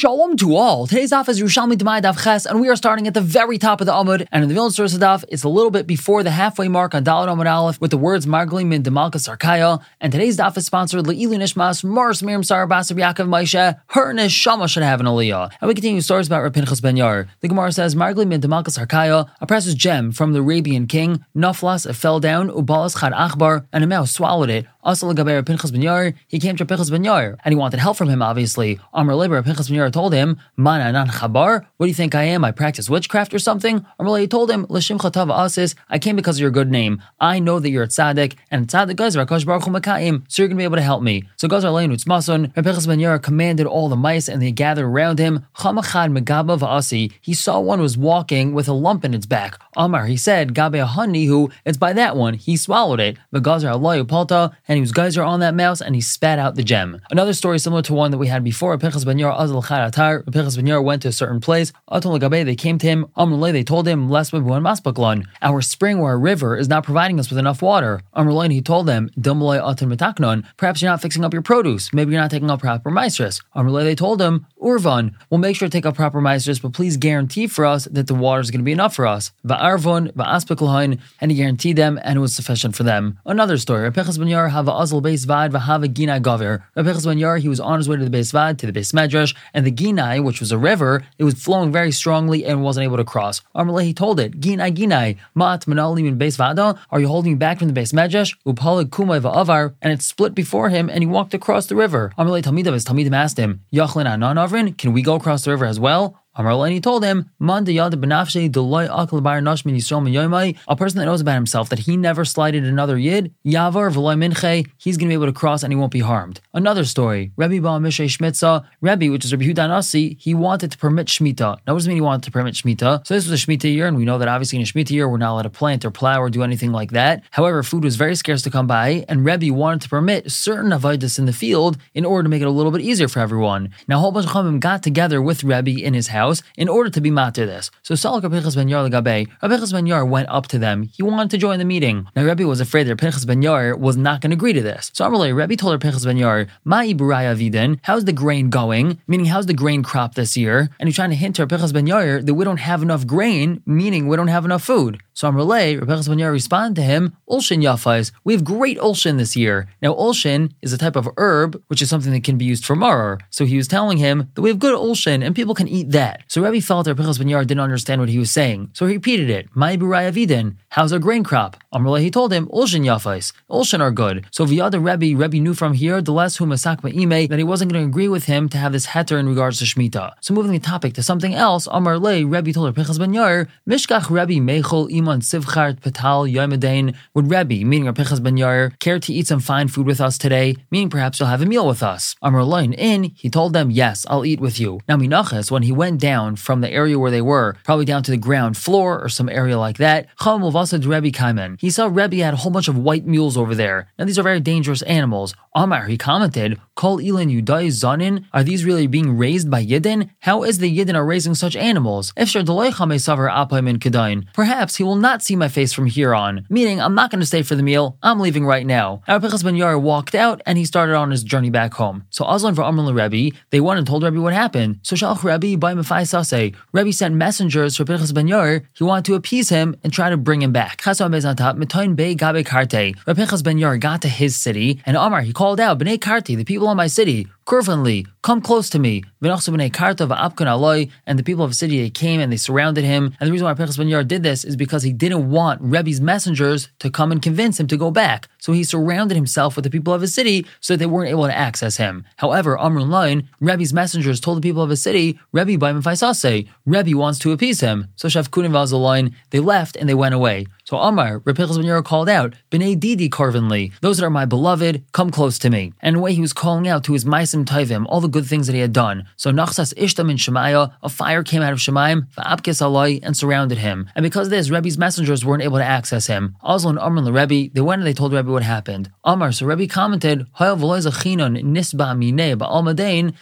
Shalom to all. Today's daf is Yerushalmi Demai Daf Ches, and we are starting at the very top of the Amud. And in the source of daf, it's a little bit before the halfway mark on Daled Amud Aleph with the words Margli min Demalkas Arkaya. And today's daf is sponsored Le'ilu Nishmas Mars Miriam Sar Basar Yaakov Maisha. Her Neshama should have an Aliyah. And we continue stories about Rapinchas Ben Yair. The Gemara says Margli min Demalkas Arkaya, a precious gem from the Arabian king. Naflas, it fell down. Ubalas Chad Achbar, and a mouse swallowed it. Also, Gaber Pinchas Ben Yair, he came to Pinchas Ben Yair, and he wanted help from him, obviously. Amr Leber, Pinchas Ben Told him, Mana nan chabar, what do you think I am? I practice witchcraft or something? Amr told him, L'shim chatav asis, I came because of your good name. I know that you're a tzaddik, and tzaddik Gazar, Akash Baruch Hu Mekayim, so you're going to be able to help me. So Gazar Lein Utzmason, Pinchas Ben commanded all the mice, and they gathered around him. Chamachad Megaba V'asi, he saw one was walking with a lump in its back. Amar, he said, Gabe Hanihu, it's by that one. He swallowed it. The Gazar Allah Palta, and he was geyser on that mouse and he spat out the gem. Another story similar to one that we had before. Pinchas ben Azal Charatar. Pinchas ben Yair went to a certain place. Atul they came to him. Amrulay, they told him, Les Maspaklan. Our spring or our river is not providing us with enough water. Amrulay, he told them, Dumulay Atul. Perhaps you're not fixing up your produce. Maybe you're not taking up proper maestris. Amrulay, they told him, Urvan, we'll make sure to take up proper maestris, but please guarantee for us that the water is going to be enough for us. Va'arvon, va'aspeklahain, and he guaranteed them, and it was sufficient for them. Another story. Pinchas ben Yair have a Azal Beis Vad v'Hava Ginai Gaver. Rabbi ben Yair, he was on his way to the Beis Vad, to the Beis Medrash, and the Ginai, which was a river, it was flowing very strongly and wasn't able to cross. Amalei, he told it, Ginai Ginai, Mat Manalim in Beis Vada, are you holding me back from the Beis Medrash? Upala Kumai va'avar, and it split before him, and he walked across the river. Amalei Talmidav, his Talmidim asked him, Yachlin Anan Avrin, can we go across the river as well? Amarlani told him, a person that knows about himself that he never slighted another yid, yavar he's going to be able to cross and he won't be harmed. Another story, Rebbe Ba Mishay Shmitza, Rebbe, which is Rebbe Huda Nasi, he wanted to permit Shemitah. Now, what does it mean he wanted to permit Shemitah? So this was a Shemitah year, and we know that obviously in a Shemitah year, we're not allowed to plant or plow or do anything like that. However, food was very scarce to come by, and Rebbe wanted to permit certain avodas in the field in order to make it a little bit easier for everyone. Now, a whole bunch of got together with Rebbe in his house in order to be matter this. So Salak Pinchas ben Yair Pinchas ben went up to them. He wanted to join the meeting. Now Rebbe was afraid that Pinchas ben Yair was not going to agree to this. So Amalei, Rebbe told Pinchas ben Yair, Ma'i buraya vidin, how's the grain going? Meaning, how's the grain crop this year? And he's trying to hint to Pinchas ben Yair that we don't have enough grain, meaning we don't have enough food. So Amalei, Pinchas ben Yair responded to him, Olshin yafais, we have great Olshin this year. Now Olshin is a type of herb, which is something that can be used for maror. So he was telling him that we have good Olshin and people can eat that. So Rabbi felt that Pinchas ben didn't understand what he was saying. So he repeated it. My vidin. How's our grain crop? Amrullah, he told him, Olshin yafais. Olshin are good. So Viyada Rebbe, Rebbe knew from here, the less who masak ime, that he wasn't going to agree with him to have this heter in regards to Shemitah. So moving the topic to something else, Amar Rebbe told ben Yair, Mishkach Rebbe mechol iman sivchart patal yomedain. Would Rebbe, meaning our Pinchas ben Yair, care to eat some fine food with us today? Meaning perhaps you'll have a meal with us. Amar Le, in, he told them, yes, I'll eat with you. Now Minachas, when he went down from the area where they were, probably down to the ground floor or some area like that. Rebbe Kaiman. He saw Rebbe had a whole bunch of white mules over there. Now these are very dangerous animals. Amar, he commented, Kol Elin Yudai Zanin, are these really being raised by Yidden? How is the Yidden are raising such animals? Perhaps he will not see my face from here on, meaning I'm not going to stay for the meal, I'm leaving right now. Arapichas ben Yair walked out and he started on his journey back home. So Aslan for Amr Rebbe, they went and told Rebbe what happened. So Shalch Rebbe by Mefai Sase, Rebbe sent messengers for Pinchas ben Yair, he wanted to appease him and try to bring him back. Pinchas ben Yair got to his city, and Amar, he called out, Bnei Karti, the people my city, Kurvanly, come close to me. And the people of the city they came and they surrounded him. And the reason why Pinchas ben Yair did this is because he didn't want Rebbe's messengers to come and convince him to go back. So he surrounded himself with the people of his city so that they weren't able to access him. However, Amrun Lain, Rebbe's messengers told the people of his city, Rebbe by Faisase, Rebbe wants to appease him. So Shavkunim Vazaline, they left and they went away. So Amar, Repichas ben Yair called out, B'nai Didi Karvanli, those that are my beloved, come close to me. And in a way he was calling out to his Maisim Taivim, all the good things that he had done. So Nachsas Ishtam in Shemaiah, a fire came out of Shemaim, Va'apkes Alai, and surrounded him. And because of this, Rebbe's messengers weren't able to access him. Azlan Amr and Rebbe, they went and they told Rebbe what happened. Amar, so Rebbe commented, Nisba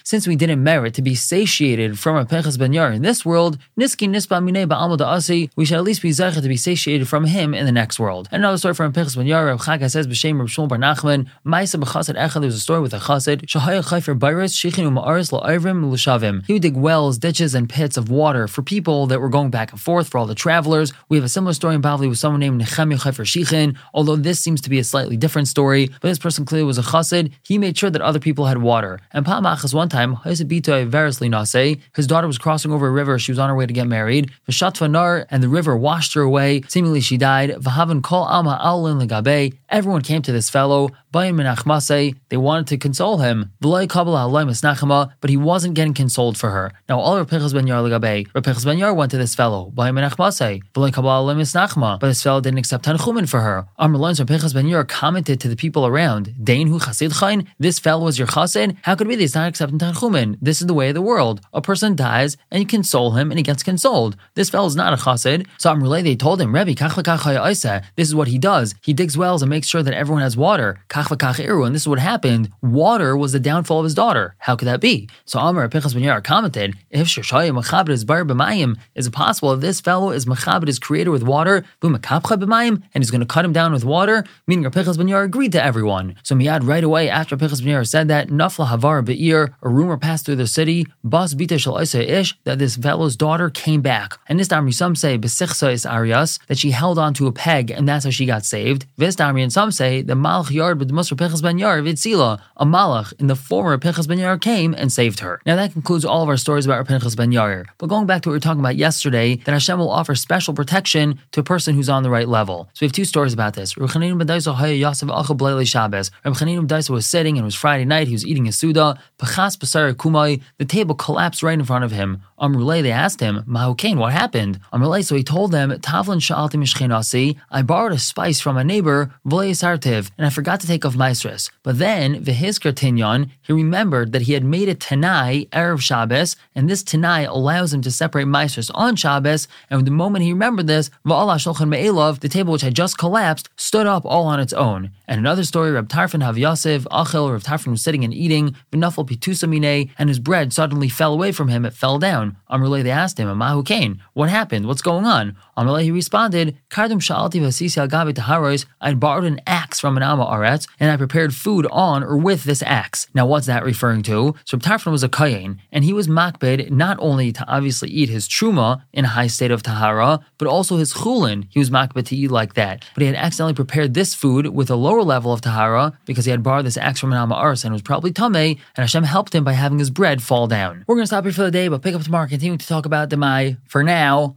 since we didn't merit to be satiated from Repichas ben Yair in this world, Niski Nisba Mine Ba'alma Asi, we should at least be Zeichet to be satiated from him him in the next world. Another story from Pinchas Ben Yair, Reb Chagai says, B'Shem Reb Shmuel Bar Nachman, Ma'isa B'Chasad Echad, there was a story with a chassid, Shahaya Chayfer Bayris, Shichin Ma'aris La'ivrim L'Shavim. He would dig wells, ditches, and pits of water for people that were going back and forth, for all the travelers. We have a similar story in Bavli with someone named Nechemia Chayfer Shichin, although this seems to be a slightly different story, but this person clearly was a chassid. He made sure that other people had water. And Pa'amachas one time, his daughter was crossing over a river, she was on her way to get married, Nar, and the river washed her away, seemingly she died. Vahavan Kol everyone came to this fellow, they wanted to console him, but he wasn't getting consoled for her. Now all Rav Pinchas ben Yair legabe, Rav Pinchas ben Yair went to this fellow, but this fellow didn't accept Tanchumen for her. Amr Rav Pinchas ben Yair commented to the people around, Dain hu chasid chayin, this fellow was your chassid? How could it be that he's not accepting Tanchumen? This is the way of the world. A person dies and you console him and he gets consoled. This fellow is not a chassid. So Amr they told him, Rebbe, this is what he does. He digs wells and makes sure that everyone has water and this is what happened. Water was the downfall of his daughter. How could that be? So Amr Pinchas Ben Yair commented, if Shashaya Machabed is bar b'mayim, is it possible if this fellow is Machabed, his creator with water, b'makapcha b'mayim, and he's going to cut him down with water? Meaning Pinchas Ben Yair agreed to everyone. So Miyad right away after Pinchas Ben Yair said that, Nafla Havar Be'ir, a rumor passed through the city, Bas Bita Ish, that this fellow's daughter came back. And this time some say Besichsa is Arias, that she held on to a peg and that's how she got saved. Time and some say the Malach Yard with the Musr Pinchas Ben Yair Vitzila, a Malach in the former Pinchas Ben Yair came and saved her. Now that concludes all of our stories about Pinchas Ben Yair. But going back to what we were talking about yesterday, that Hashem will offer special protection to a person who's on the right level. So we have two stories about this. Reb Chanina ben was sitting and it was Friday night. He was eating a suda. Pachas Basar Kumai. The table collapsed right in front of him. Amrulay, they asked him, Mahukain, what happened? Amrulay, so he told them, Tavlin sha'alti mishchenasi, I borrowed a spice from a neighbor, Voley Sartiv, and I forgot to take off maestris. But then, v'hizker tinyon, he remembered that he had made a tanai, Erev Shabbos, and this tanai allows him to separate maestris on Shabbos, and the moment he remembered this, v'ala shulchan me'elov, the table which had just collapsed, stood up all on its own. And another story, Reb Tarfon Hav Yosef, Achel, Reb Tarfon was sitting and eating, v'nafel pitusamine, and his bread suddenly fell away from him, it fell down down. Amrulay, they asked him, Amahu Kane, what happened? What's going on? Amrulay, he responded, Kardum Sha'alti I'd borrowed an axe from an Ama Aretz, and I prepared food on or with this axe. Now, what's that referring to? So Tarfon was a Kayin, and he was makbid not only to obviously eat his truma in a high state of Tahara, but also his chulin, he was makbid to eat like that. But he had accidentally prepared this food with a lower level of Tahara because he had borrowed this axe from an Ama Aretz and was probably Tameh, and Hashem helped him by having his bread fall down. We're going to stop here for the day, but pick up tomorrow tomorrow, continuing to talk about Demai. For now,